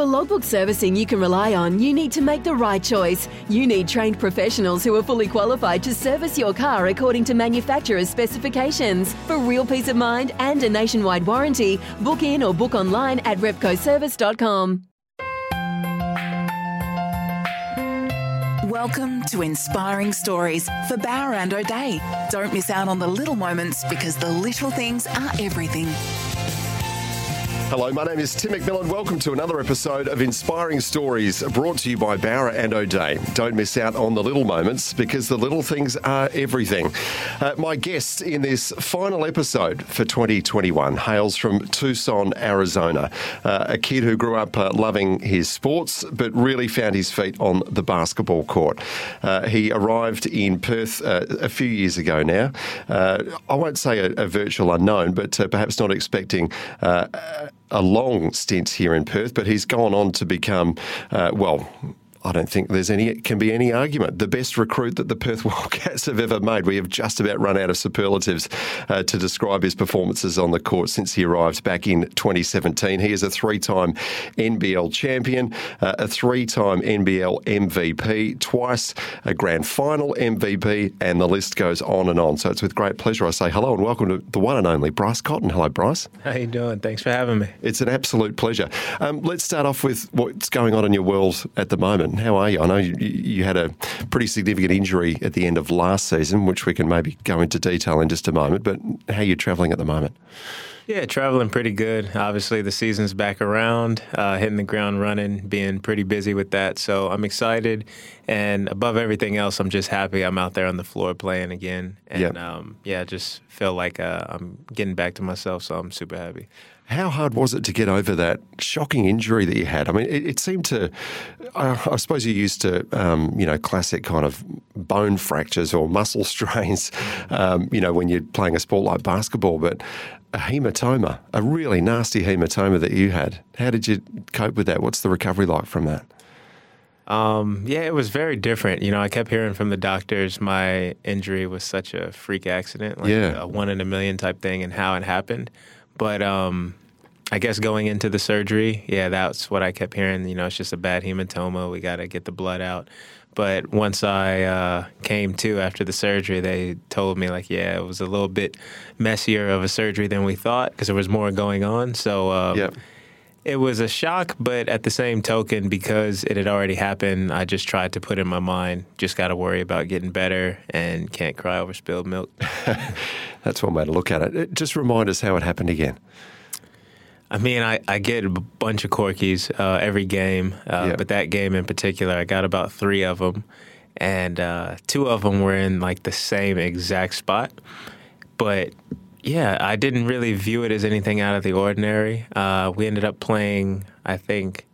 For logbook servicing you can rely on, you need to make the right choice. You need trained professionals who are fully qualified to service your car according to manufacturer's specifications. For real peace of mind and a nationwide warranty, book in or book online at repcoservice.com. Welcome to Inspiring Stories for Bowra and O'Dea. Don't miss out on the little moments because the little things are everything. Hello, my name is Tim McMillan. Welcome to another episode of Inspiring Stories brought to you by Bowra and O'Dea. Don't miss out on the little moments because the little things are everything. Uh, my guest in this final episode for 2021 hails from Tucson, Arizona. Uh, a kid who grew up uh, loving his sports but really found his feet on the basketball court. Uh, he arrived in Perth uh, a few years ago now. Uh, I won't say a, a virtual unknown, but perhaps not expecting a long stint here in Perth, but he's gone on to become, uh, well, I don't think there's any can be any argument. The best recruit that the Perth Wildcats have ever made. We have just about run out of superlatives uh, to describe his performances on the court since he arrived back in 2017. He is a three-time NBL champion, uh, a three-time NBL MVP, twice a grand final MVP, and the list goes on and on. So it's with great pleasure I say hello and welcome to the one and only Bryce Cotton. Hello, Bryce. How are you doing? Thanks for having me. It's an absolute pleasure. Um, let's start off with what's going on in your world at the moment. How are you? I know you, you, had a pretty significant injury at the end of last season, which we can maybe go into detail in just a moment. But how are you travelling at the moment? Yeah, traveling pretty good. Obviously, the season's back around, uh, hitting the ground running, being pretty busy with that. So I'm excited, and above everything else, I'm just happy I'm out there on the floor playing again. And yep. um, yeah, just feel like uh, I'm getting back to myself. So I'm super happy. How hard was it to get over that shocking injury that you had? I mean, it, it seemed to. I, I, suppose you're used to, um, you know, classic kind of bone fractures or muscle strains, um, you know, when you're playing a sport like basketball. But a hematoma, a really nasty hematoma that you had. How did you cope with that? What's the recovery like from that? Um, yeah, it was very different. You know, I kept hearing from the doctors my injury was such a freak accident, like yeah. a one in a million type thing, and how it happened. But um, I guess going into the surgery, yeah, that's what I kept hearing. You know, it's just a bad hematoma. We got to get the blood out. But once I uh, came to after the surgery, they told me like, yeah, it was a little bit messier of a surgery than we thought because there was more going on. So um, yep. it was a shock, but at the same token, because it had already happened, I just tried to put in my mind, just got to worry about getting better and can't cry over spilled milk. That's one way to look at it. Just remind us how it happened again. I mean, I, I get a bunch of corkies uh, every game, uh, but that game in particular, I got about three of them, and uh, two of them were in like the same exact spot. But yeah, I didn't really view it as anything out of the ordinary. Uh, we ended up playing, I think,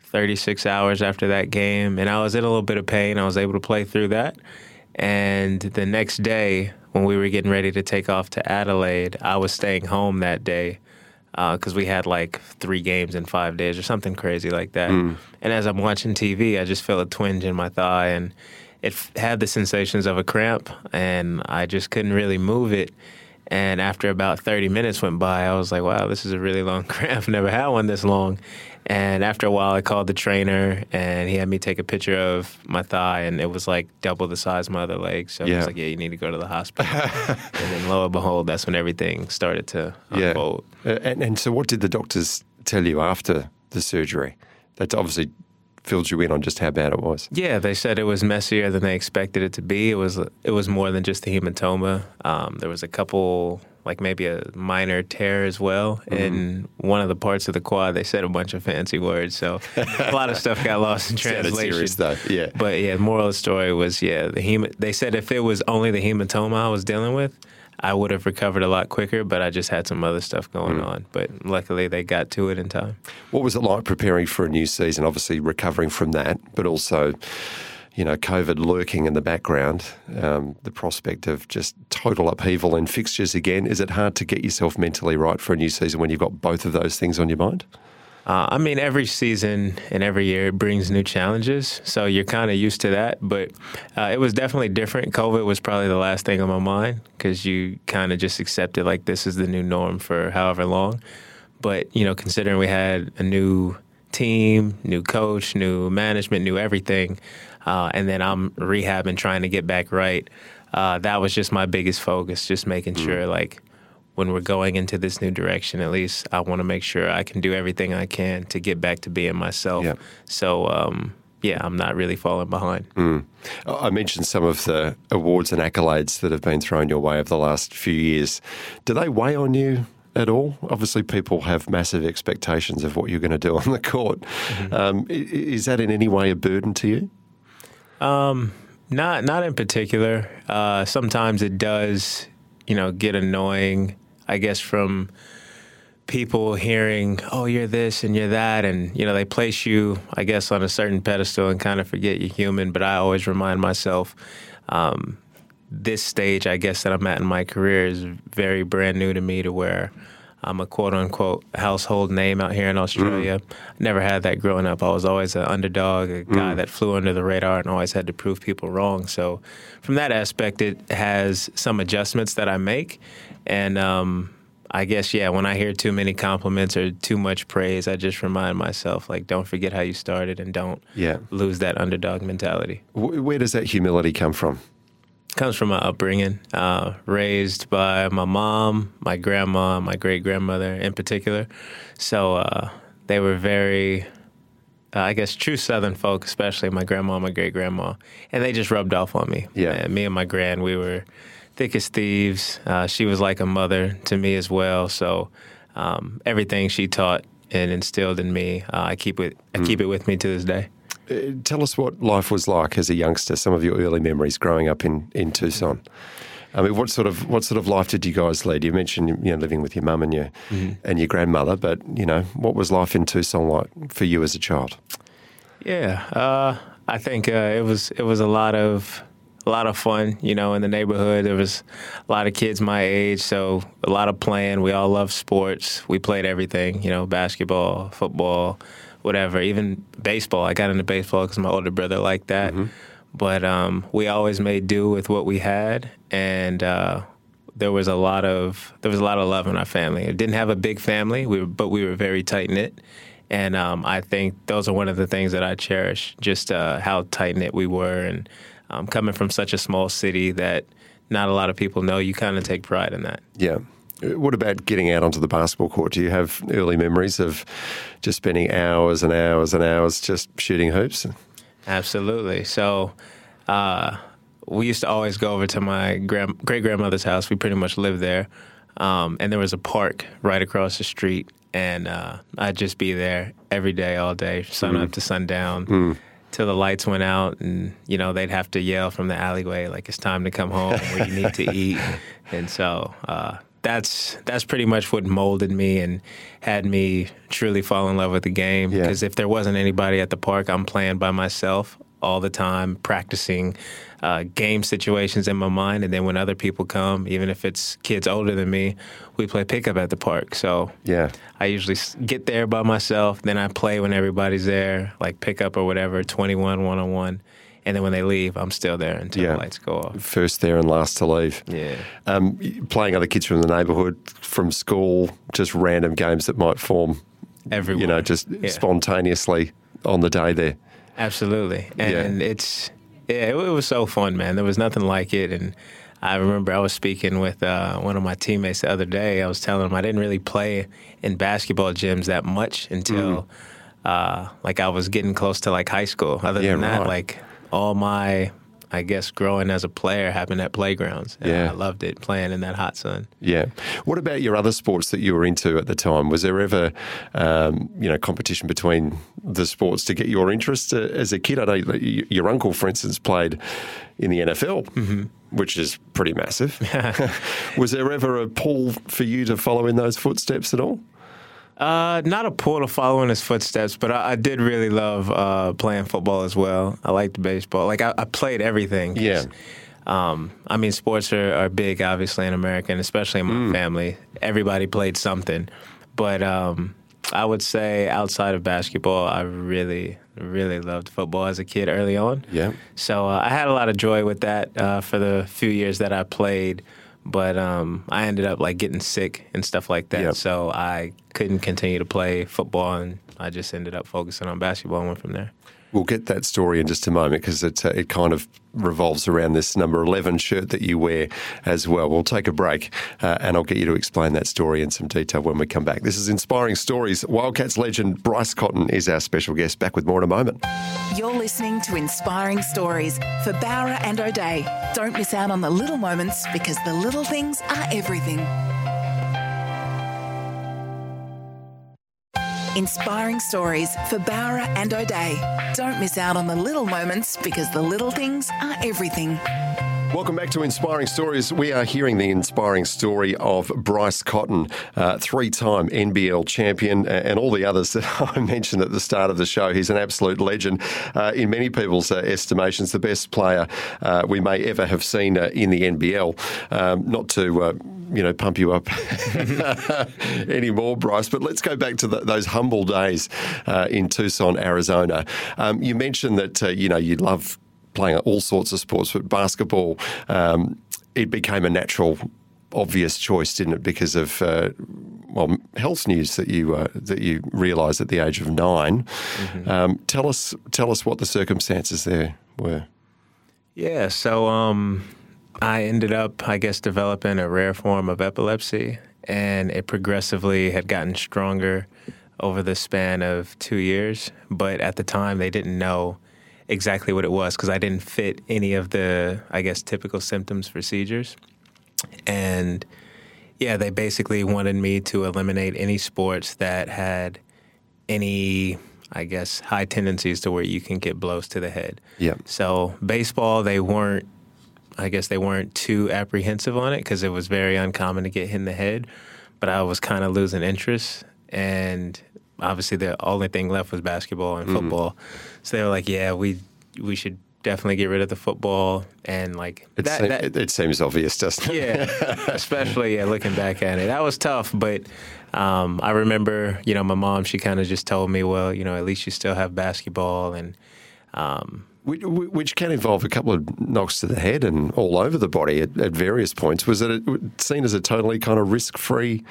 36 hours after that game, and I was in a little bit of pain. I was able to play through that. And the next day, when we were getting ready to take off to Adelaide, I was staying home that day because uh, we had like three games in five days or something crazy like that. Mm. And as I'm watching TV, I just feel a twinge in my thigh, and it f- had the sensations of a cramp, and I just couldn't really move it. And after about 30 minutes went by, I was like, wow, this is a really long cramp. Never had one this long. And after a while, I called the trainer and he had me take a picture of my thigh, and it was like double the size of my other leg. So yeah. he was like, Yeah, you need to go to the hospital. and then lo and behold, that's when everything started to unfold. Yeah. Uh, and, and so, what did the doctors tell you after the surgery? That's obviously filled you in on just how bad it was. Yeah, they said it was messier than they expected it to be. It was it was more than just the hematoma. Um, there was a couple like maybe a minor tear as well mm-hmm. in one of the parts of the quad. They said a bunch of fancy words, so a lot of stuff got lost in translation. Stuff, yeah. But yeah, the moral of the story was yeah, the hem- They said if it was only the hematoma I was dealing with, I would have recovered a lot quicker. But I just had some other stuff going mm. on. But luckily, they got to it in time. What was it like preparing for a new season? Obviously, recovering from that, but also you know, COVID lurking in the background, um, the prospect of just total upheaval in fixtures again. Is it hard to get yourself mentally right for a new season when you've got both of those things on your mind? Uh, I mean, every season and every year it brings new challenges, so you're kind of used to that. But uh, it was definitely different. COVID was probably the last thing on my mind because you kind of just accepted like this is the new norm for however long. But you know, considering we had a new team, new coach, new management, new everything, uh, and then I'm rehabbing, trying to get back right. Uh, that was just my biggest focus, just making mm. sure like when we're going into this new direction, at least I want to make sure I can do everything I can to get back to being myself. Yep. So, um, yeah, I'm not really falling behind. Mm. I mentioned some of the awards and accolades that have been thrown your way over the last few years. Do they weigh on you at all? Obviously, people have massive expectations of what you're going to do on the court. Mm-hmm. Um, is that in any way a burden to you? Um, not, not in particular. Uh, sometimes it does, you know, get annoying I guess, from people hearing, oh, you're this and you're that. And, you know, they place you, I guess, on a certain pedestal and kind of forget you're human. But I always remind myself, um, this stage, I guess, that I'm at in my career is very brand new to me to where I'm a quote unquote household name out here in Australia. Mm. Never had that growing up. I was always an underdog, a guy mm. that flew under the radar and always had to prove people wrong. So, from that aspect, it has some adjustments that I make. And um, I guess, yeah, when I hear too many compliments or too much praise, I just remind myself, like, don't forget how you started and don't yeah. lose that underdog mentality. Where does that humility come from? Comes from my upbringing. Uh, raised by my mom, my grandma, my great grandmother in particular. So uh, they were very, uh, I guess, true Southern folk, especially my grandma, my great grandma, and they just rubbed off on me. Yeah, and me and my grand, we were thick as thieves. Uh, she was like a mother to me as well. So um, everything she taught and instilled in me, uh, I keep it. I mm. keep it with me to this day. Uh, tell us what life was like as a youngster. Some of your early memories growing up in, in Tucson. I mean, what sort of what sort of life did you guys lead? You mentioned you know living with your mum and your mm-hmm. and your grandmother, but you know what was life in Tucson like for you as a child? Yeah, uh, I think uh, it was it was a lot of a lot of fun. You know, in the neighborhood there was a lot of kids my age, so a lot of playing. We all loved sports. We played everything. You know, basketball, football whatever. Even baseball, I got into baseball because my older brother liked that. Mm-hmm. But um, we always made do with what we had, and uh, there was a lot of there was a lot of love in our family. It didn't have a big family, we were, but we were very tight knit. And um, I think those are one of the things that I cherish, just uh, how tight knit we were, and um, coming from such a small city that not a lot of people know. You kind of take pride in that. Yeah, what about getting out onto the basketball court? Do you have early memories of just spending hours and hours and hours just shooting hoops? Absolutely. So, uh, we used to always go over to my grand- great grandmother's house. We pretty much lived there. Um, and there was a park right across the street. And uh, I'd just be there every day, all day, sun mm. up to sundown. Mm till the lights went out and you know they'd have to yell from the alleyway like it's time to come home or you need to eat and so uh, that's that's pretty much what molded me and had me truly fall in love with the game. Because yeah. if there wasn't anybody at the park, I'm playing by myself all the time, practicing uh, game situations in my mind. And then when other people come, even if it's kids older than me, we play pickup at the park. So yeah, I usually get there by myself. Then I play when everybody's there, like pickup or whatever, 21, one on one and then when they leave, I'm still there until yeah. the lights go off. First there and last to leave. Yeah. Um, playing other kids from the neighbourhood, from school, just random games that might form. Everywhere. You know, just yeah. spontaneously on the day there. Absolutely, and yeah. it's yeah, it, it, was so fun, man. There was nothing like it, and. I remember I was speaking with uh, one of my teammates the other day. I was telling him I didn't really play in basketball gyms that much until mm. uh, like I was getting close to like high school. Other yeah, than that, right. like all my I guess growing as a player happened at playgrounds. yeah, I loved it playing in that hot sun. Yeah. What about your other sports that you were into at the time? Was there ever, um, you know, competition between the sports to get your interest uh, as a kid? I know your uncle, for instance, played in the NFL, mm-hmm. which is pretty massive. was there ever a pull for you to follow in those footsteps at all? Uh, not a pull to follow in his footsteps, but I, I did really love uh, playing football as well. I liked baseball. Like I, I played everything. Yeah. Um, I mean, sports are, are, big, obviously, in America, and especially in my mm. family. Everybody played something, but um, I would say outside of basketball, I really, really loved football as a kid early on. Yeah. So uh, I had a lot of joy with that uh, for the few years that I played. But um, I ended up like getting sick and stuff like that. Yep. So I couldn't continue to play football, and I just ended up focusing on basketball and went from there. We'll get that story in just a moment because it, uh, it kind of revolves around this number 11 shirt that you wear as well. We'll take a break uh, and I'll get you to explain that story in some detail when we come back. This is Inspiring Stories. Wildcats legend Bryce Cotton is our special guest. Back with more in a moment. You're listening to Inspiring Stories for Bowra and O'Dea. Don't miss out on the little moments because the little things are everything. Inspiring stories for Bowra and O'Dea. Don't miss out on the little moments because the little things are everything. Welcome back to Inspiring Stories. We are hearing the inspiring story of Bryce Cotton, uh, three time NBL champion, and all the others that I mentioned at the start of the show. He's an absolute legend uh, in many people's uh, estimations, the best player uh, we may ever have seen uh, in the NBL. Um, not to uh, you know, pump you up anymore, Bryce. But let's go back to the, those humble days uh, in Tucson, Arizona. Um, you mentioned that uh, you know you love playing all sorts of sports, but basketball um, it became a natural. Obvious choice, didn't it? Because of uh, well, health news that you uh, that you realised at the age of 9 mm-hmm. um, tell us tell us what the circumstances there were. Yeah, so um, I ended up, I guess, developing a rare form of epilepsy, and it progressively had gotten stronger over the span of two years. But at the time, they didn't know exactly what it was because I didn't fit any of the, I guess, typical symptoms for seizures. And yeah, they basically wanted me to eliminate any sports that had any, I guess, high tendencies to where you can get blows to the head. Yeah. So baseball, they weren't I guess they weren't too apprehensive on it because it was very uncommon to get hit in the head. But I was kind of losing interest, and obviously the only thing left was basketball and mm-hmm. football. So they were like, "Yeah, we we should definitely get rid of the football." And like it, that, that, it, it seems obvious, doesn't it? Yeah, especially yeah, looking back at it, that was tough. But um, I remember, you know, my mom she kind of just told me, "Well, you know, at least you still have basketball," and um, which can involve a couple of knocks to the head and all over the body at, at various points. Was it seen as a totally kind of risk free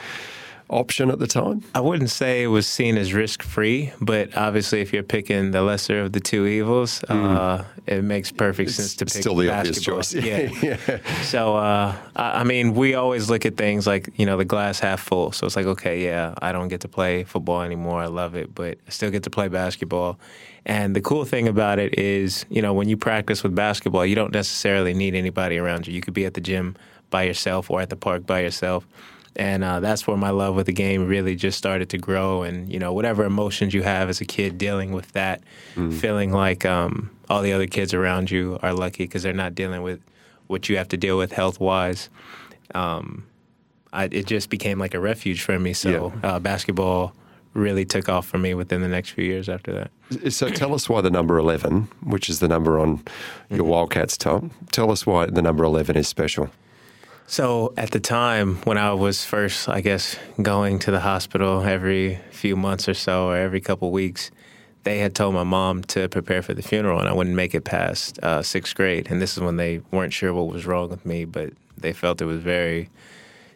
option at the time? I wouldn't say it was seen as risk free, but obviously, if you're picking the lesser of the two evils, mm. uh, it makes perfect it's sense to pick still the basketball. obvious choice. Yeah. yeah. So, uh, I mean, we always look at things like you know the glass half full. So it's like, okay, yeah, I don't get to play football anymore. I love it, but I still get to play basketball. And the cool thing about it is, you know, when you practice with basketball, you don't necessarily need anybody around you. You could be at the gym by yourself or at the park by yourself. And uh, that's where my love with the game really just started to grow. And, you know, whatever emotions you have as a kid dealing with that, mm. feeling like um, all the other kids around you are lucky because they're not dealing with what you have to deal with health wise. Um, I, it just became like a refuge for me. So yeah. uh, basketball really took off for me within the next few years after that. So tell us why the number 11, which is the number on your mm-hmm. Wildcats top, tell us why the number 11 is special. So at the time when I was first, I guess, going to the hospital every few months or so or every couple weeks, they had told my mom to prepare for the funeral and I wouldn't make it past uh, sixth grade. And this is when they weren't sure what was wrong with me, but they felt it was very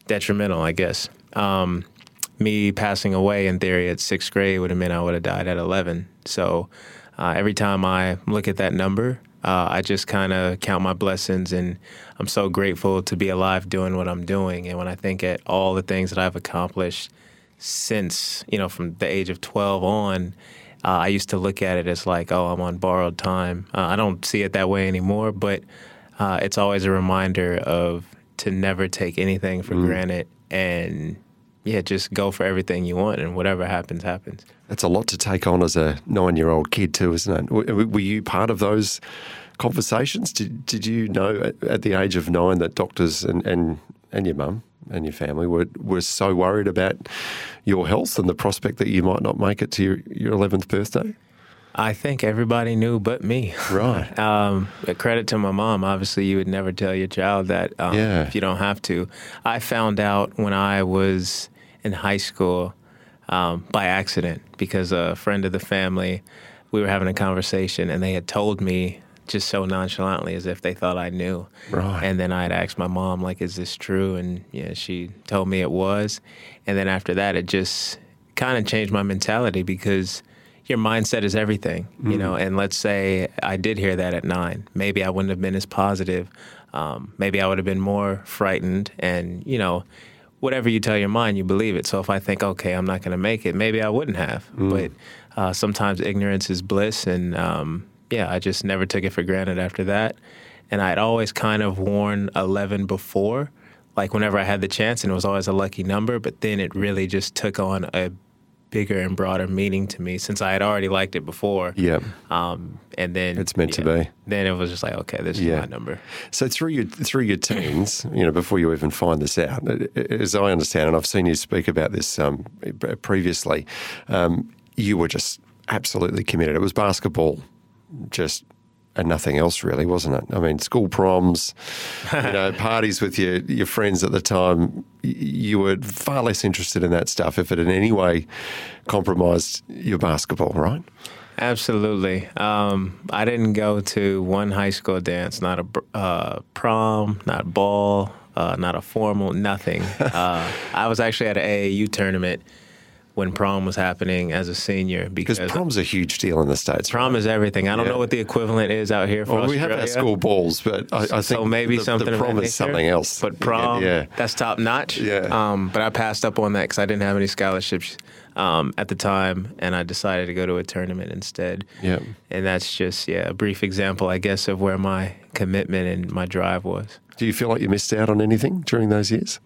detrimental, I guess. Um, me passing away in theory at sixth grade would have meant I would have died at 11. So uh, every time I look at that number, uh, I just kind of count my blessings and I'm so grateful to be alive doing what I'm doing. And when I think at all the things that I've accomplished since, you know, from the age of 12 on, uh, I used to look at it as like, oh, I'm on borrowed time. Uh, I don't see it that way anymore, but uh, it's always a reminder of to never take anything for mm. granted and yeah, just go for everything you want, and whatever happens, happens. That's a lot to take on as a nine-year-old kid, too, isn't it? Were you part of those conversations? Did Did you know at the age of nine that doctors and and, and your mum and your family were were so worried about your health and the prospect that you might not make it to your your eleventh birthday? I think everybody knew but me. Right. um, credit to my mom. Obviously, you would never tell your child that um, yeah. if you don't have to. I found out when I was in high school um, by accident because a friend of the family, we were having a conversation and they had told me just so nonchalantly as if they thought I knew. Right. And then I had asked my mom, like, is this true? And yeah, she told me it was. And then after that, it just kind of changed my mentality because your mindset is everything, you mm. know. And let's say I did hear that at nine, maybe I wouldn't have been as positive. Um, maybe I would have been more frightened, and you know, whatever you tell your mind, you believe it. So if I think, okay, I'm not going to make it, maybe I wouldn't have. Mm. But uh, sometimes ignorance is bliss, and um, yeah, I just never took it for granted after that. And I'd always kind of worn 11 before, like whenever I had the chance, and it was always a lucky number. But then it really just took on a bigger and broader meaning to me since I had already liked it before. Yeah. Um, and then it's meant yeah, to be. Then it was just like, okay, this yeah. is my number. So through your through your teens, you know, before you even find this out, as I understand, and I've seen you speak about this um, previously, um, you were just absolutely committed. It was basketball, just and nothing else really, wasn't it? I mean, school proms, you know, parties with your your friends at the time. You were far less interested in that stuff if it in any way compromised your basketball, right? Absolutely. Um, I didn't go to one high school dance, not a uh, prom, not ball, uh, not a formal, nothing. Uh, I was actually at an AAU tournament when prom was happening as a senior because prom's a huge deal in the states. Prom right? is everything. I don't yeah. know what the equivalent is out here for us. well, Australia. We have our school balls, but I, I think so maybe the, something. The prom is something else. But prom, yeah, that's top notch. Yeah. Um, but I passed up on that because I didn't have any scholarships um, at the time, and I decided to go to a tournament instead. Yeah. And that's just yeah a brief example, I guess, of where my commitment and my drive was. Do you feel like you missed out on anything during those years?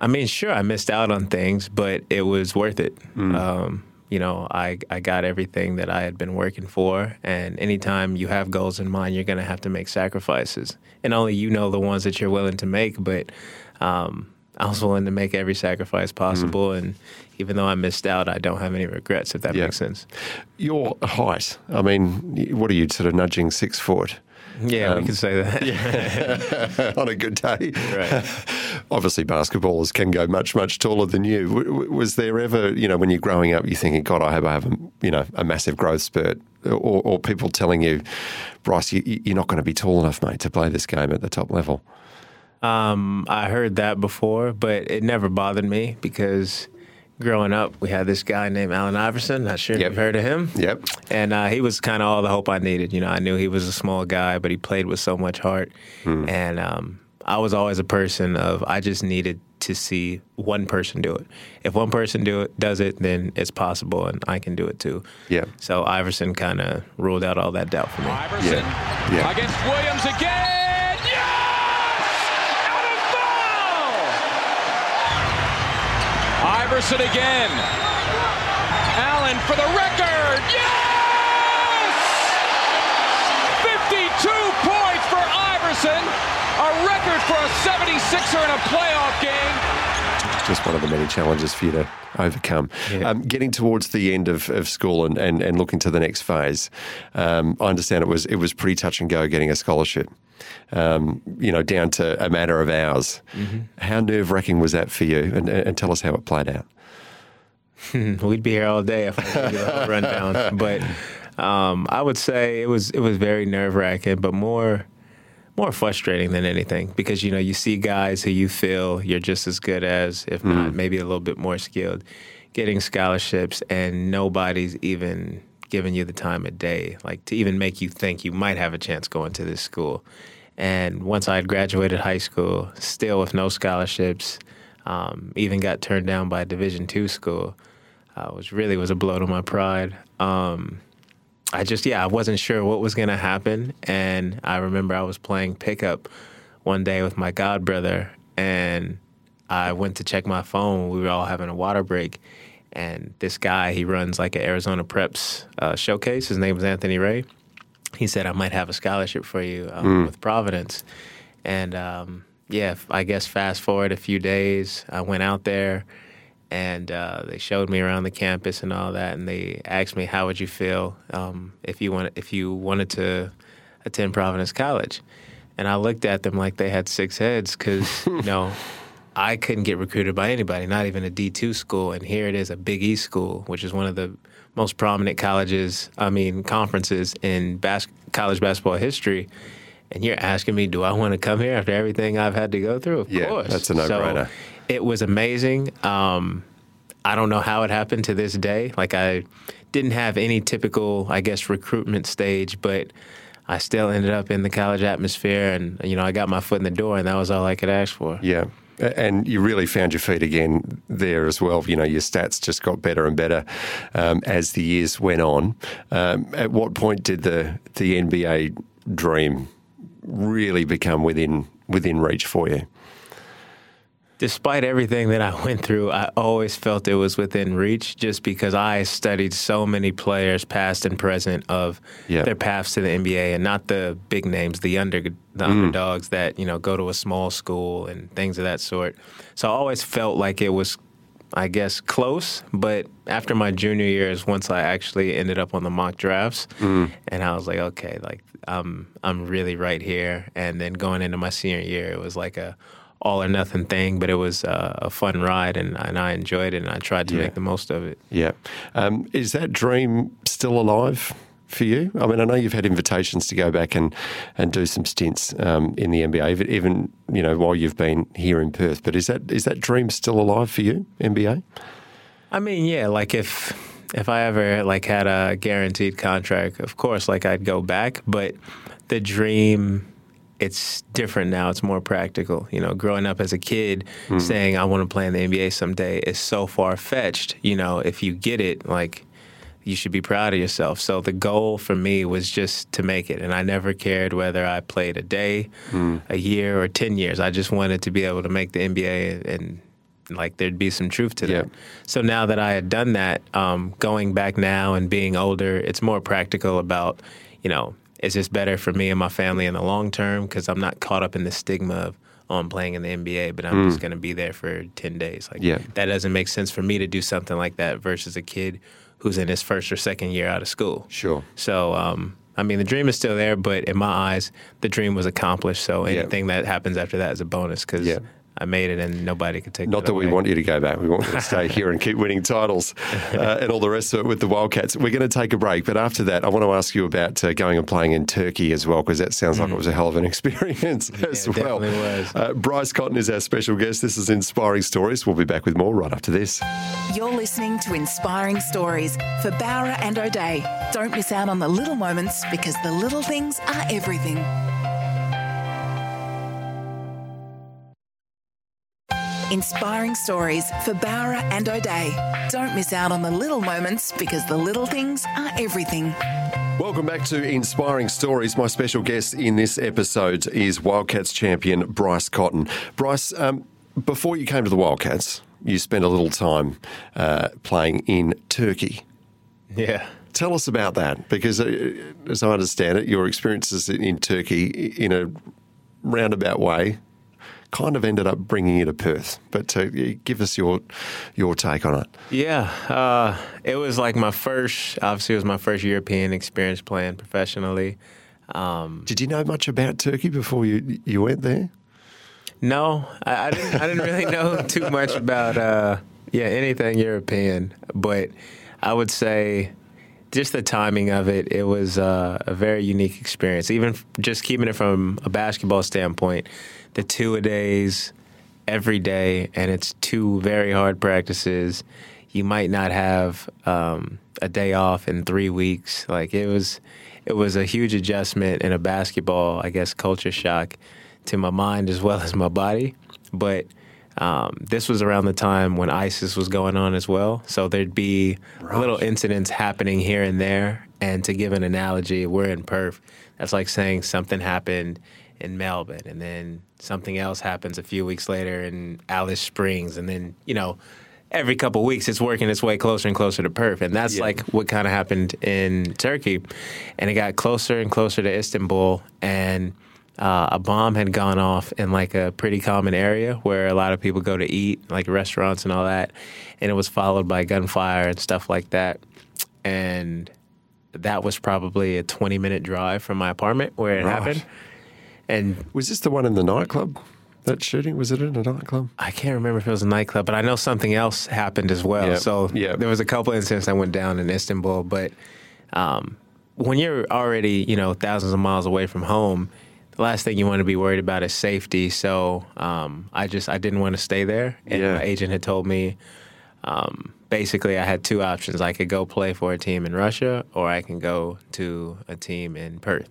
I mean, sure, I missed out on things, but it was worth it. Mm. Um, you know, I, I got everything that I had been working for. And anytime you have goals in mind, you're going to have to make sacrifices. And only you know the ones that you're willing to make. But um, I was willing to make every sacrifice possible. Mm. And even though I missed out, I don't have any regrets, if that yeah. makes sense. Your height, I mean, what are you, sort of nudging six foot? Yeah, um, we can say that. Yeah. on a good day. Right. Obviously, basketballers can go much, much taller than you. Was there ever, you know, when you're growing up, you're thinking, God, I hope I have, a, you know, a massive growth spurt, or, or people telling you, Bryce, you, are not going to be tall enough, mate, to play this game at the top level? Um, I heard that before, but it never bothered me because – growing up, we had this guy named Allen Iverson. Not sure yep. if you've heard of him. Yep. And uh, he was kind of all the hope I needed. You know, I knew he was a small guy, but he played with so much heart. Hmm. And um, I was always a person of I just needed to see one person do it. If one person do it, does it, then it's possible, and I can do it too. Yeah. So Iverson kind of ruled out all that doubt for me. Iverson yeah. Yeah. against Williams again. Iverson again. Allen for the record. Yes! 52 points for Iverson. A record for a 76er in a playoff game. Just one of the many challenges for you to overcome. Yeah. Um, getting towards the end of, of school and, and, and looking to the next phase, um, I understand it was it was pretty touch and go getting a scholarship um, you know, down to a matter of hours. Mm-hmm. How nerve wracking was that for you? And, and, tell us how it played out. We'd be here all day if I could a rundown. But um, I would say it was it was very nerve wracking, but more more frustrating than anything because you know you see guys who you feel you're just as good as, if mm. not maybe a little bit more skilled, getting scholarships, and nobody's even giving you the time of day, like to even make you think you might have a chance going to this school. And once I had graduated high school, still with no scholarships, um, even got turned down by a Division two school, uh, which really was a blow to my pride. Um, I just, yeah, I wasn't sure what was going to happen. And I remember I was playing pickup one day with my god brother, and I went to check my phone. We were all having a water break, and this guy, he runs like an Arizona Preps uh, showcase. His name was Anthony Ray. He said, I might have a scholarship for you um, mm. with Providence. And um, yeah, I guess fast forward a few days, I went out there and uh, they showed me around the campus and all that. And they asked me, how would you feel um, if, you want, if you wanted to attend Providence College? And I looked at them like they had six heads because, you know, I couldn't get recruited by anybody, not even a D2 school. And here it is, a Big E school, which is one of the most prominent colleges, I mean conferences in bas- college basketball history. And you're asking me, do I want to come here after everything I've had to go through? Of yeah, course. that's a no-brainer. So it was amazing. Um, I don't know how it happened to this day. Like I didn't have any typical, I guess, recruitment stage, but I still ended up in the college atmosphere, and you know, I got my foot in the door, and that was all I could ask for. Yeah. And you really found your feet again there as well. You know, your stats just got better and better um, as the years went on. Um, at what point did the the NBA dream really become within within reach for you? Despite everything that I went through, I always felt it was within reach just because I studied so many players, past and present, of yeah. their paths to the NBA and not the big names, the under the mm. underdogs that, you know, go to a small school and things of that sort. So I always felt like it was I guess close, but after my junior years, once I actually ended up on the mock drafts, mm. and I was like, okay, like I'm I'm really right here. And then going into my senior year, it was like a all or nothing thing, but it was uh, a fun ride, and, and, I enjoyed it, and I tried to yeah. make the most of it. Yeah, um, is that dream still alive? For you, I mean, I know you've had invitations to go back and, and do some stints um, in the NBA, even you know while you've been here in Perth. But is that is that dream still alive for you, NBA? I mean, yeah. Like if if I ever like had a guaranteed contract, of course, like I'd go back. But the dream it's different now. It's more practical. You know, growing up as a kid, mm. saying I want to play in the NBA someday is so far fetched. You know, if you get it, like you should be proud of yourself. So the goal for me was just to make it, and I never cared whether I played a day, mm. a year, or ten years. I just wanted to be able to make the NBA and, and like there'd be some truth to that. So now that I had done that, um, going back now and being older, it's more practical about, you know, it's just better for me and my family in the long term because I'm not caught up in the stigma of oh, I'm playing in the NBA, but I'm mm. just going to be there for ten days. Like yeah. that doesn't make sense for me to do something like that versus a kid who's in his first or second year out of school. Sure. So. Um, I mean, the dream is still there, but in my eyes, the dream was accomplished. So anything yeah. that happens after that is a bonus because yeah. I made it, and nobody could take. Not that, we want you to go back. We want you to stay here and keep winning titles uh, and all the rest of it with the Wildcats. We're going to take a break, but after that, I want to ask you about uh, going and playing in Turkey as well, because that sounds mm. like it was a hell of an experience yeah, as well. Was. Uh, Bryce Cotton is our special guest. This is Inspiring Stories. We'll be back with more right after this. You're listening to Inspiring Stories for Bowra and O'Dea. Don't miss out on the little moments because the little things are everything. Inspiring stories for Bowra and O'Dea. Don't miss out on the little moments because the little things are everything. Welcome back to Inspiring Stories. My special guest in this episode is Wildcats champion Bryce Cotton. Bryce, um, before you came to the Wildcats, you spent a little time uh, playing in Turkey. Yeah. Tell us about that because, uh, as I understand it, your experiences in Turkey in a roundabout way kind of ended up bringing you to Perth. But uh, give us your your take on it. Yeah, uh, it was like my first. Obviously, it was my first European experience playing professionally. Um, Did you know much about Turkey before you you went there? No, I, I didn't. I didn't really know too much about uh, yeah anything European, but I would say just the timing of it, it was uh, a very unique experience. Even just keeping it from a basketball standpoint, the two a days every day, and it's two very hard practices. You might not have um, a day off in three weeks. Like it was, it was a huge adjustment and a basketball, I guess, culture shock to my mind as well as my body. But um, this was around the time when ISIS was going on as well. So there'd be right. little incidents happening here and there. And to give an analogy, we're in Perth. That's like saying something happened in Melbourne, and then something else happens a few weeks later in Alice Springs, and then you know every couple weeks it's working its way closer and closer to Perth, and that's yeah. like what kind of happened in Turkey, and it got closer and closer to Istanbul, and uh, a bomb had gone off in like a pretty common area where a lot of people go to eat, like restaurants and all that, and it was followed by gunfire and stuff like that, and that was probably a 20 minute drive from my apartment where it happened and was this the one in the nightclub? That shooting was it in a nightclub? I can't remember if it was a nightclub, but I know something else happened as well. Yep. So Yep. there was a couple incidents that went down in Istanbul, but um, when you're already you know thousands of miles away from home, the last thing you want to be worried about is safety. So um, I just I didn't want to stay there, and Yeah. my agent had told me. Um, basically, I had two options. I could go play for a team in Russia, or I can go to a team in Perth.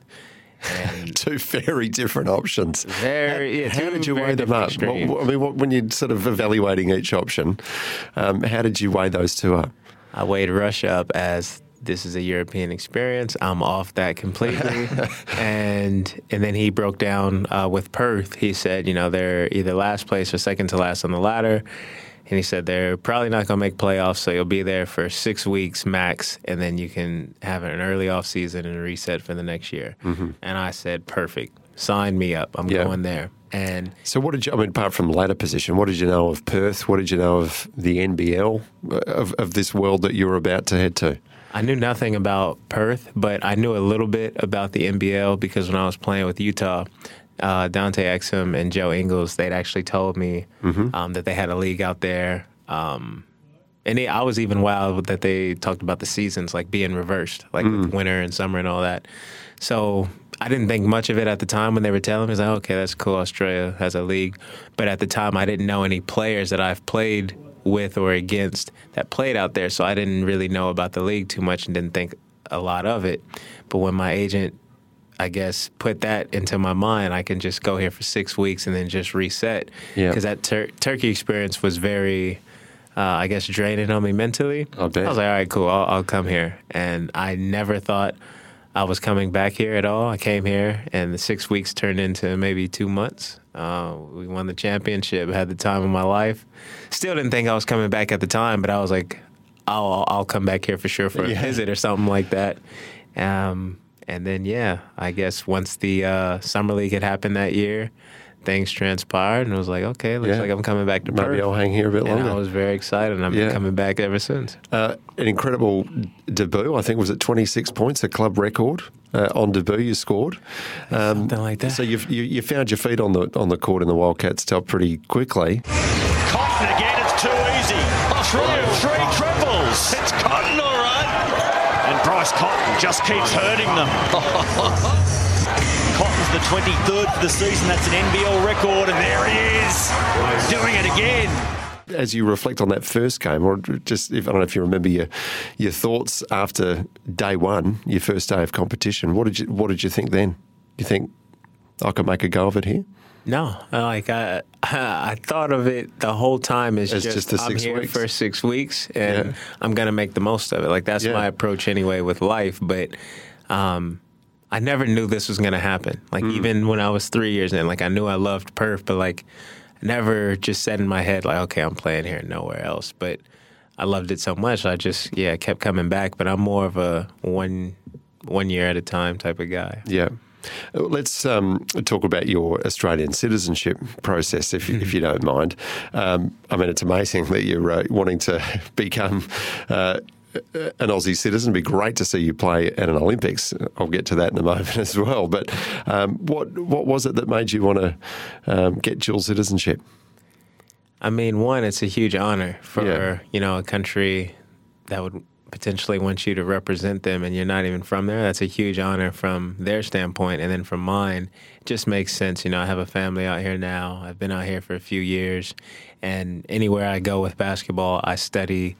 And Two very different options. very, yeah, How did you weigh them up? What- I mean, what, when you're sort of evaluating each option, um, how did you weigh those two up? I weighed Russia up as this is a European experience. I'm off that completely. and and then he broke down uh, with Perth. He said, you know, they're either last place or second to last on the ladder. And he said they're probably not going to make playoffs, so you'll be there for six weeks max, and then you can have an early off season and a reset for the next year. And I said, perfect, sign me up. I'm Mm-hmm. Yeah. going there. And So, what did you? I mean, apart from ladder position, what did you know of Perth? What did you know of the NBL uh, of, of this world that you were about to head to? I knew nothing about Perth, but I knew a little bit about the NBL because when I was playing with Utah, uh, Dante Exum and Joe Ingles, they'd actually told me um, that they had a league out there. Um, and they, I was even wild that they talked about the seasons like being reversed, like with winter and summer and all that. So I didn't think much of it at the time when they were telling me. I was like, okay, that's cool. Australia has a league. But at the time, I didn't know any players that I've played with or against that played out there. So I didn't really know about the league too much and didn't think a lot of it. But when my agent, I guess, put that into my mind, I can just go here for six weeks and then just reset. Yeah. Because that tur- Turkey experience was very. Uh, I guess draining on me mentally. I was like, all right, cool, I'll, I'll come here. And I never thought I was coming back here at all. I came here, and the six weeks turned into maybe two months. Uh, we won the championship, had the time of my life. Still didn't think I was coming back at the time, but I was like, I'll, I'll come back here for sure for a visit or something like that. Um, and then, yeah, I guess once the uh, summer league had happened that year, things transpired, and I was like, okay, looks Yeah. like I'm coming back to Maybe Perth. I'll hang here a bit And longer. I was very excited, and I've Yeah. been coming back ever since. Uh, an incredible debut. I think was it 26 points, a club record uh, on debut. You scored um, Something like that. So you've, you you found your feet on the on the court in the Wildcats top pretty quickly. Cotton again, it's too easy. Three, three triples. It's Cotton, all right. Bryce Cotton just keeps hurting them. Cotton's the 23rd for the season. That's an NBL record, and there he is, doing it again. As you reflect on that first game, or just if I don't know if you remember your your thoughts after day one, your first day of competition. What did you What did you think then? You think I could make a go of it here? No, like I, I thought of it the whole time as just, just the I'm six here weeks. for six weeks, and Yeah. I'm gonna make the most of it. Like that's Yeah. my approach anyway with life. But um, I never knew this was gonna happen. Like Mm. even when I was three years in, like I knew I loved Perth, but like never just said in my head like, okay, I'm playing here, nowhere else. But I loved it so much, I just yeah kept coming back. But I'm more of a one one year at a time type of guy. Yeah. Let's um, talk about your Australian citizenship process, if, you if you don't mind. Um, I mean, it's amazing that you're uh, wanting to become uh, an Aussie citizen. It'd be great to see you play at an Olympics. I'll get to that in a moment as well. But um, what what was it that made you want to um, get dual citizenship? I mean, one, it's a huge honor for Yeah. you know a country that would potentially want you to represent them, and you're not even from there. That's a huge honor from their standpoint, and then from mine, it just makes sense. You know, I have a family out here now. I've been out here for a few years, and anywhere I go with basketball, I study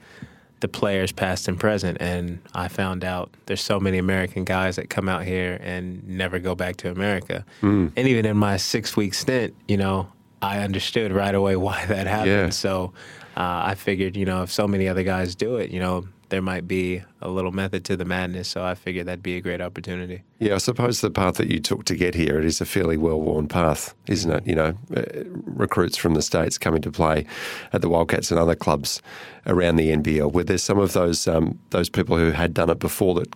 the players past and present and I found out there's so many American guys that come out here and never go back to America. And even in my 6 week stint, you know, I understood right away why that happened. Yeah. So uh, I figured, you know, if so many other guys do it, you know, there might be a little method to the madness. So I figured that'd be a great opportunity. Yeah, I suppose the path that you took to get here, it is a fairly well-worn path, isn't it? You know, uh, recruits from the States coming to play at the Wildcats and other clubs around the NBL. Were there some of those um, those people who had done it before that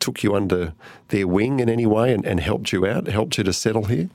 took you under their wing in any way and, and helped you out, helped you to settle here?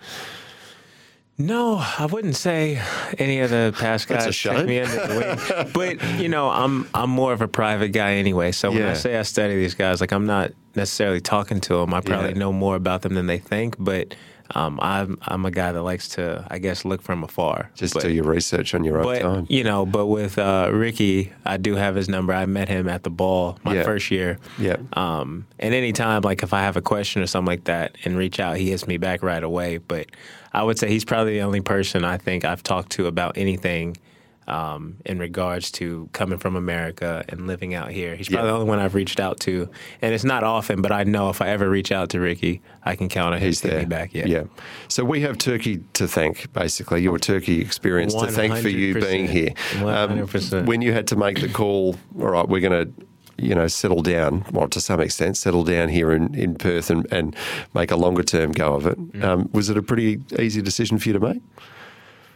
No, I wouldn't say any of the past That's a guys took me under the wing. But you know, I'm I'm more of a private guy anyway. So when Yeah. I say I study these guys, like I'm not necessarily talking to them. I probably Yeah. know more about them than they think. But um, I'm I'm a guy that likes to, I guess, look from afar. Just but, do your research on your own but, time. You know, but with uh, Ricky, I do have his number. I met him at the ball my Yeah. first year. Yeah. Um, and anytime, like if I have a question or something like that, and reach out, he hits me back right away. But I would say he's probably the only person I think I've talked to about anything. Um, in regards to coming from America and living out here, he's probably Yeah. the only one I've reached out to, and it's not often, but I know if I ever reach out to Ricky, I can count on him to me back. Yeah, yeah. So we have Turkey to thank, basically, your Turkey experience to thank for you 100%. being here. Um, 100%. when you had to make the call, all right, we're going to. You know, settle down, well, to some extent, settle down here in, in Perth and, and make a longer term go of it. Mm. Um, was it a pretty easy decision for you to make?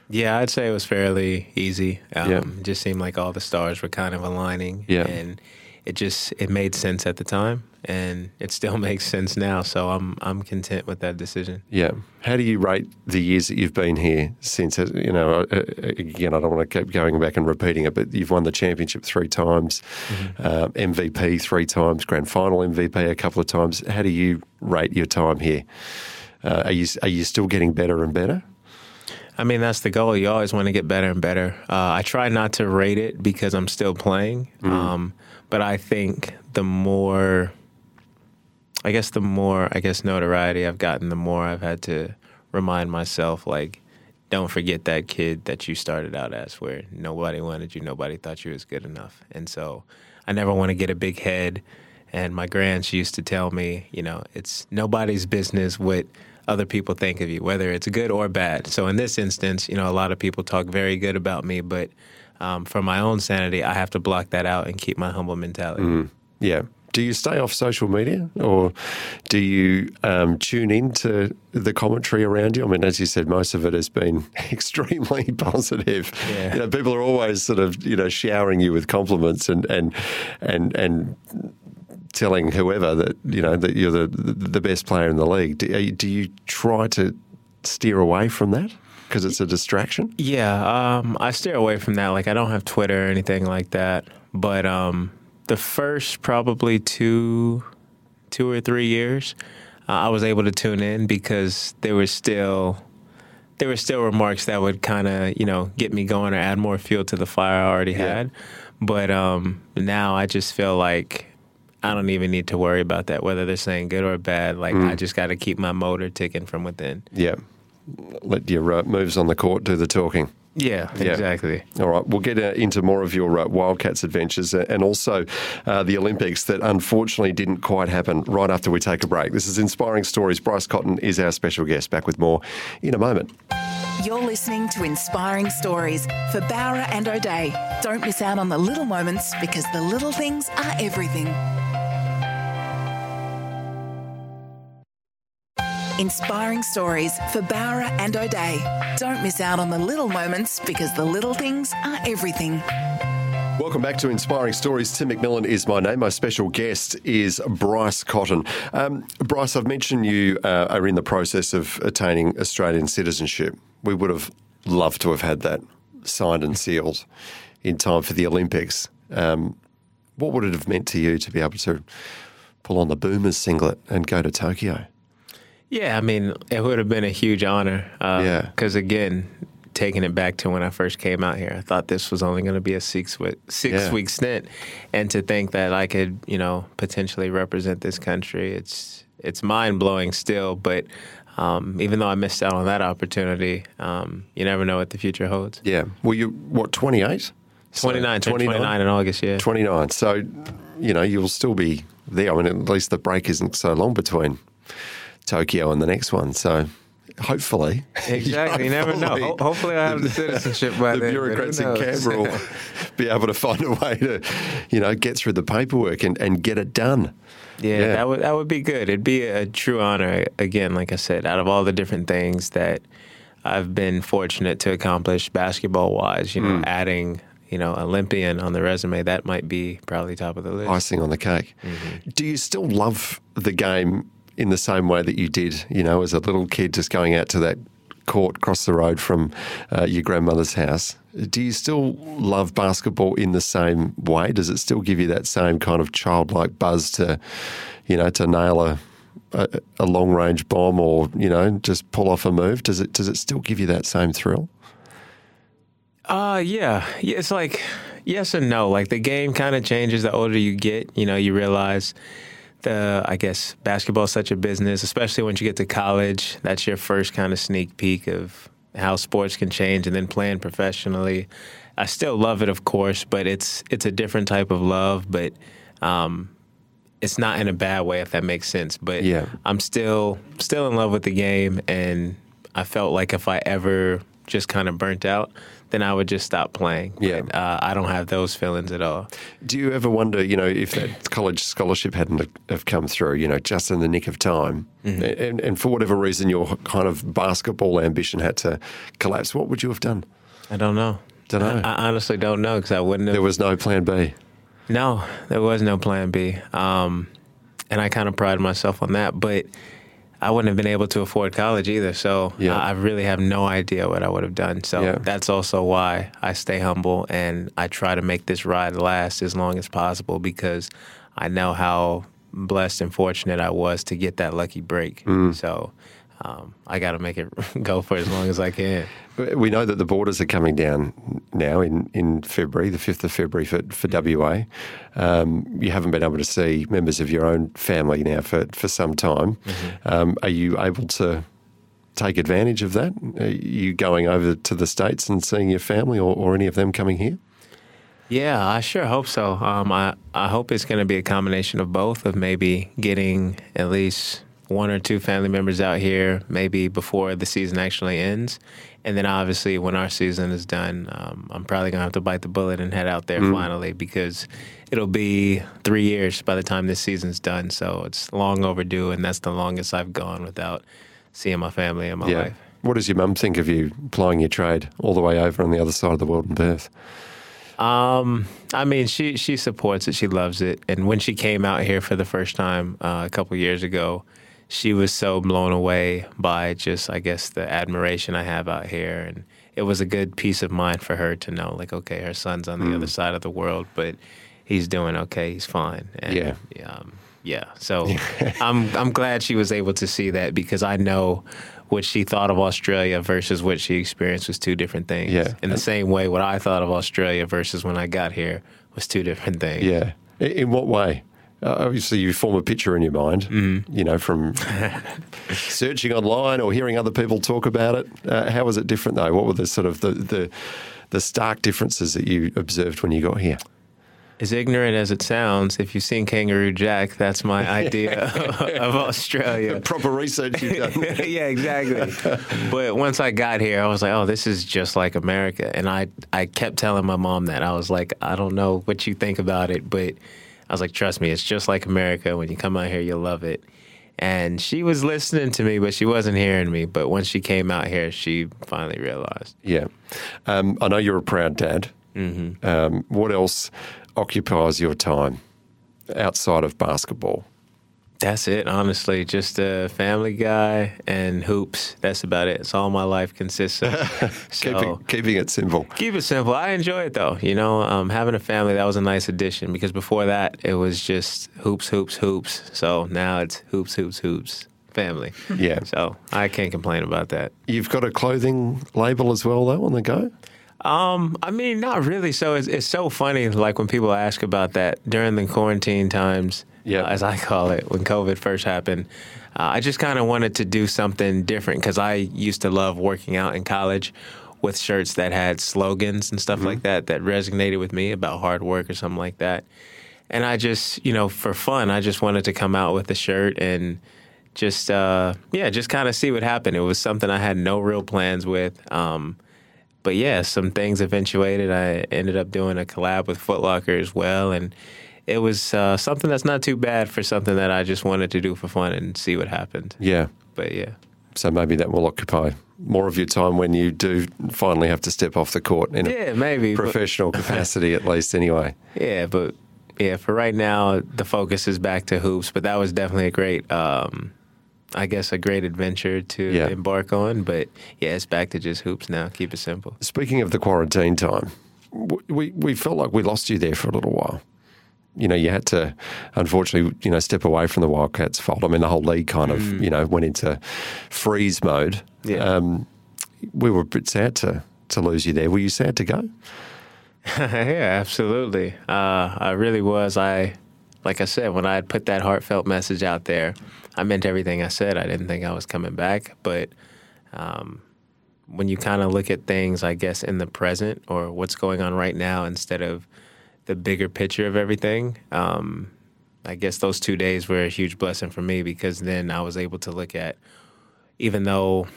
Yeah, I'd say it was fairly easy. Um, Yeah. It just seemed like all the stars were kind of aligning. Yeah. And it just it made sense at the time, and it still makes sense now. So I'm I'm content with that decision. Yeah. How do you rate the years that you've been here since? uh, You know, uh, again, I don't want to keep going back and repeating it, but you've won the championship three times, uh, MVP three times, grand final MVP a couple of times. How do you rate your time here? Uh, are you are you still getting better and better? I mean, that's the goal. You always want to get better and better. Uh, I try not to rate it because I'm still playing. Um, but I think the more, I guess, the more, I guess, notoriety I've gotten, the more I've had to remind myself, like, don't forget that kid that you started out as, where nobody wanted you, nobody thought you was good enough. And so I never want to get a big head. And my grands used to tell me, you know, it's nobody's business what other people think of you, whether it's good or bad. So in this instance, you know, a lot of people talk very good about me, but um, for my own sanity, I have to block that out and keep my humble mentality. Yeah. Do you stay off social media or do you um, tune in to the commentary around you? I mean, as you said, most of it has been extremely positive. Yeah. You know, people are always sort of, you know, showering you with compliments and, and, and, and telling whoever that, you know, that you're the, the best player in the league. Do, do you try to steer away from that because it's a distraction? Yeah, um, I steer away from that. Like, I don't have Twitter or anything like that. But um, the first probably two, two or three years, uh, I was able to tune in because there was still, there were still remarks that would kind of, you know, get me going or add more fuel to the fire I already Yeah. had. But um, now I just feel like I don't even need to worry about that, whether they're saying good or bad. Like, I just got to keep my motor ticking from within. Yeah. Let your uh, moves on the court do the talking. Yeah, Yeah. exactly. All right, we'll get uh, into more of your uh, Wildcats adventures uh, and also uh, the Olympics that unfortunately didn't quite happen right after we take a break. This is Inspiring Stories. Bryce Cotton is our special guest. Back with more in a moment. You're listening to Inspiring Stories for Bowra and O'Dea. Don't miss out on the little moments because the little things are everything. Inspiring Stories for Bowra and O'Dea. Don't miss out on the little moments because the little things are everything. Welcome back to Inspiring Stories. Tim McMillan is my name. My special guest is Bryce Cotton. Um, Bryce, I've mentioned you uh, are in the process of attaining Australian citizenship. We would have loved to have had that signed and sealed in time for the Olympics. Um, what would it have meant to you to be able to pull on the Boomers singlet and go to Tokyo? Yeah, I mean, it would have been a huge honor. Uh, Yeah. Because again, taking it back to when I first came out here, I thought this was only going to be a six week, six Yeah. week stint, and to think that I could, you know, potentially represent this country, it's it's mind blowing still. But um, even though I missed out on that opportunity, um, you never know what the future holds. Yeah. Well, you, what, 28? 29, turned 29 in August, yeah. 29. So, you know, you'll still be there. I mean, at least the break isn't so long between Tokyo and the next one. So, hopefully. Exactly. You never know. Ho- hopefully I have the citizenship by the then, who bureaucrats in? Canberra will be able to find a way to, you know, get through the paperwork and, and get it done. Yeah, Yeah. that would that would be good. It'd be a true honor. Again, like I said, out of all the different things that I've been fortunate to accomplish basketball wise, you know, Hmm. adding you know Olympian on the resume, that might be probably top of the list. Icing on the cake. Mm-hmm. Do you still love the game in the same way that you did, you know, as a little kid just going out to that court across the road from uh, your grandmother's house? Do you still love basketball in the same way? Does it still give you that same kind of childlike buzz to, you know, to nail a a, a long range bomb or you know just pull off a move? Does it does it still give you that same thrill? Uh, yeah, yeah. It's like yes and no. Like the game kind of changes the older you get. You know, you realize the I guess basketball is such a business, especially once you get to college. That's your first kind of sneak peek of how sports can change, and then playing professionally. I still love it, of course, but it's it's a different type of love. But um, it's not in a bad way, if that makes sense. But Yeah. I'm still still in love with the game, and I felt like if I ever just kind of burnt out, then I would just stop playing. Yeah. But, uh, I don't have those feelings at all. Do you ever wonder, you know, if that college scholarship hadn't have come through, you know, just in the nick of time, and, and for whatever reason your kind of basketball ambition had to collapse, what would you have done? I don't know. Dunno. I, I honestly don't know because I wouldn't have. There was no plan B. No, there was no plan B. Um, and I kind of pride myself on that. But I wouldn't have been able to afford college either. So Yeah. I, I really have no idea what I would have done. So Yeah. that's also why I stay humble and I try to make this ride last as long as possible because I know how blessed and fortunate I was to get that lucky break. Mm. So um, I got to make it go for as long as I can. We know that the borders are coming down now in, in February, the 5th of February for, for WA. Um, you haven't been able to see members of your own family now for, for some time. Um, are you able to take advantage of that? Are you going over to the States and seeing your family or, or any of them coming here? Yeah, I sure hope so. Um, I, I hope it's going to be a combination of both, of maybe getting at least one or two family members out here, maybe before the season actually ends. And then obviously, when our season is done, um, I'm probably going to have to bite the bullet and head out there finally because it'll be three years by the time this season's done. So it's long overdue, and that's the longest I've gone without seeing my family in my life. What does your mum think of you plying your trade all the way over on the other side of the world in Perth? Um, I mean, she she supports it. She loves it. And when she came out here for the first time uh, a couple years ago, she was so blown away by just, I guess, the admiration I have out here, and it was a good peace of mind for her to know, like, okay, her son's on the other side of the world, but he's doing okay. He's fine. And, Yeah. Um, yeah. So I'm I'm glad she was able to see that because I know what she thought of Australia versus what she experienced was two different things. Yeah. In the same way, what I thought of Australia versus when I got here was two different things. Yeah. In what way? Uh, obviously, you form a picture in your mind, Mm-hmm. you know, from searching online or hearing other people talk about it. Uh, how was it different, though? What were the sort of the, the the stark differences that you observed when you got here? As ignorant as it sounds, if you've seen Kangaroo Jack, that's my idea of Australia. Proper research you've done. yeah, exactly. But once I got here, I was like, "Oh, this is just like America." And I, I kept telling my mom that I was like, "I don't know what you think about it, but I was like, trust me, it's just like America. When you come out here, you'll love it." And she was listening to me, but she wasn't hearing me. But once she came out here, she finally realized. Yeah. Um, I know you're a proud dad. Mm-hmm. Um, what else occupies your time outside of basketball? That's it, honestly. Just a family guy and hoops. That's about it. It's all my life consists of. so, Keeping, keeping it simple. Keep it simple. I enjoy it though. You know, um, having a family that was a nice addition because before that it was just hoops, hoops, hoops. So now it's hoops, hoops, hoops. Family. Yeah. So I can't complain about that. You've got a clothing label as well, though, on the go? Um, I mean, not really. So it's, it's so funny, like when people ask about that during the quarantine times, Yeah. uh, as I call it, when COVID first happened. Uh, I just kind of wanted to do something different because I used to love working out in college with shirts that had slogans and stuff like that that resonated with me about hard work or something like that. And I just, you know, for fun, I just wanted to come out with a shirt and just, uh, yeah, just kind of see what happened. It was something I had no real plans with. Um, but yeah, some things eventuated. I ended up doing a collab with Foot Locker as well, and it was uh, something that's not too bad for something that I just wanted to do for fun and see what happened. Yeah. But yeah, So maybe that will occupy more of your time when you do finally have to step off the court in a yeah, maybe. but- professional capacity, at least, anyway. yeah, but yeah, for right now, the focus is back to hoops. But that was definitely a great, um, I guess, a great adventure to Yeah. embark on. But yeah, it's back to just hoops now. Keep it simple. Speaking of the quarantine time, we, we felt like we lost you there for a little while. You know, you had to, unfortunately, you know, step away from the Wildcats fold. I mean, the whole league kind of, mm. you know, went into freeze mode. Yeah. Um, we were a bit sad to to lose you there. Were you sad to go? yeah, absolutely. Uh, I really was. I, like I said, when I had put that heartfelt message out there, I meant everything I said. I didn't think I was coming back, but um, when you kind of look at things, I guess, in the present or what's going on right now instead of the bigger picture of everything, um, I guess those two days were a huge blessing for me because then I was able to look at, even though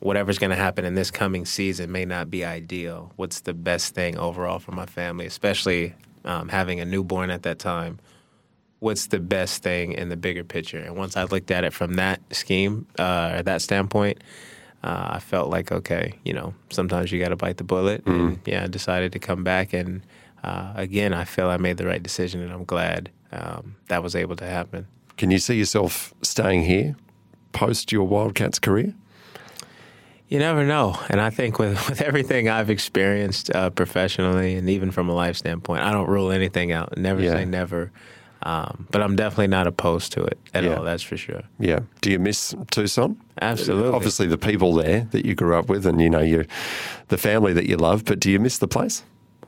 whatever's going to happen in this coming season may not be ideal, what's the best thing overall for my family, especially um, having a newborn at that time? What's the best thing in the bigger picture? And once I looked at it from that scheme uh, or that standpoint, uh, I felt like okay, you know, sometimes you got to bite the bullet. Mm. And yeah, I decided to come back, and uh, again, I feel I made the right decision, and I'm glad um, that was able to happen. Can you see yourself staying here post your Wildcats career? You never know, and I think with with everything I've experienced uh, professionally, and even from a life standpoint, I don't rule anything out. Never yeah. say never. Um, but I'm definitely not opposed to it at yeah. all. That's for sure. Yeah. Do you miss Tucson? Absolutely. Obviously, the people there that you grew up with, and you know, you the family that you love. But do you miss the place?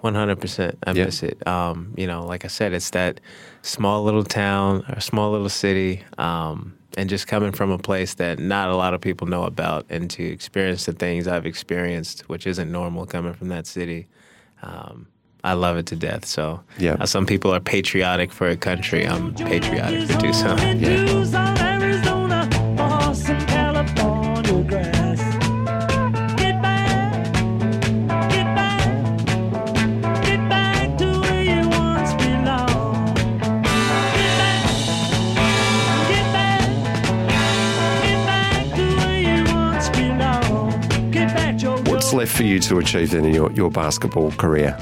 One hundred percent. I yeah. miss it. Um, you know, like I said, it's that small little town or small little city, um, and just coming from a place that not a lot of people know about, and to experience the things I've experienced, which isn't normal coming from that city. Um, I love it to death. So, yeah. Uh, some people are patriotic for a country. I'm patriotic for Tucson. Yeah. for you to achieve then in your, your basketball career?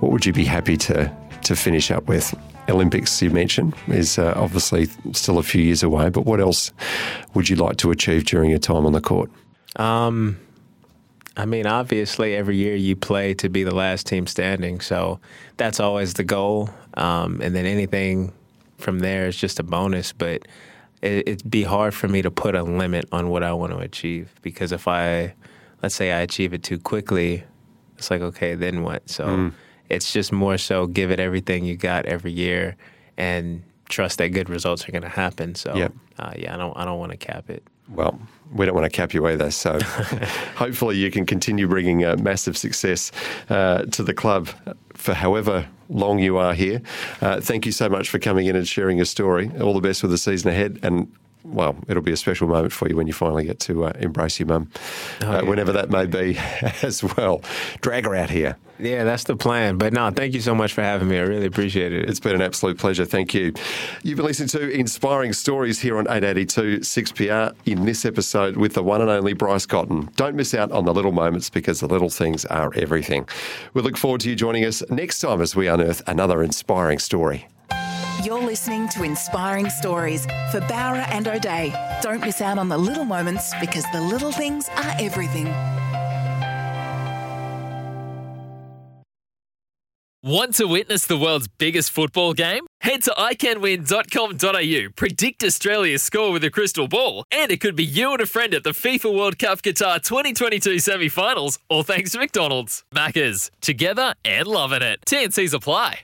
What would you be happy to to finish up with? Olympics, you mentioned, is uh, obviously still a few years away, but what else would you like to achieve during your time on the court? Um, I mean, obviously, every year you play to be the last team standing, so that's always the goal. Um, and then anything from there is just a bonus, but it, it'd be hard for me to put a limit on what I want to achieve because if I, let's say, I achieve it too quickly, it's like, okay, then what? So. Mm it's just more so give it everything you got every year and trust that good results are going to happen. So yep. uh, yeah, I don't I don't want to cap it. Well, we don't want to cap you either. So hopefully you can continue bringing uh, massive success uh, to the club for however long you are here. Uh, thank you so much for coming in and sharing your story. All the best with the season ahead, and well, it'll be a special moment for you when you finally get to uh, embrace your mum, oh, uh, yeah. whenever that may be as well. Drag her out here. Yeah, that's the plan. But no, thank you so much for having me. I really appreciate it. It's been an absolute pleasure. Thank you. You've been listening to Inspiring Stories here on 882 6PR in this episode with the one and only Bryce Cotton. Don't miss out on the little moments because the little things are everything. We look forward to you joining us next time as we unearth another inspiring story. You're listening to Inspiring Stories for Bowra and O'Dea. Don't miss out on the little moments because the little things are everything. Want to witness the world's biggest football game? Head to iCanWin.com.au, predict Australia's score with a crystal ball, and it could be you and a friend at the FIFA World Cup Qatar 2022 semi finals, all thanks to McDonald's. Maccas, together and loving it. TNCs apply.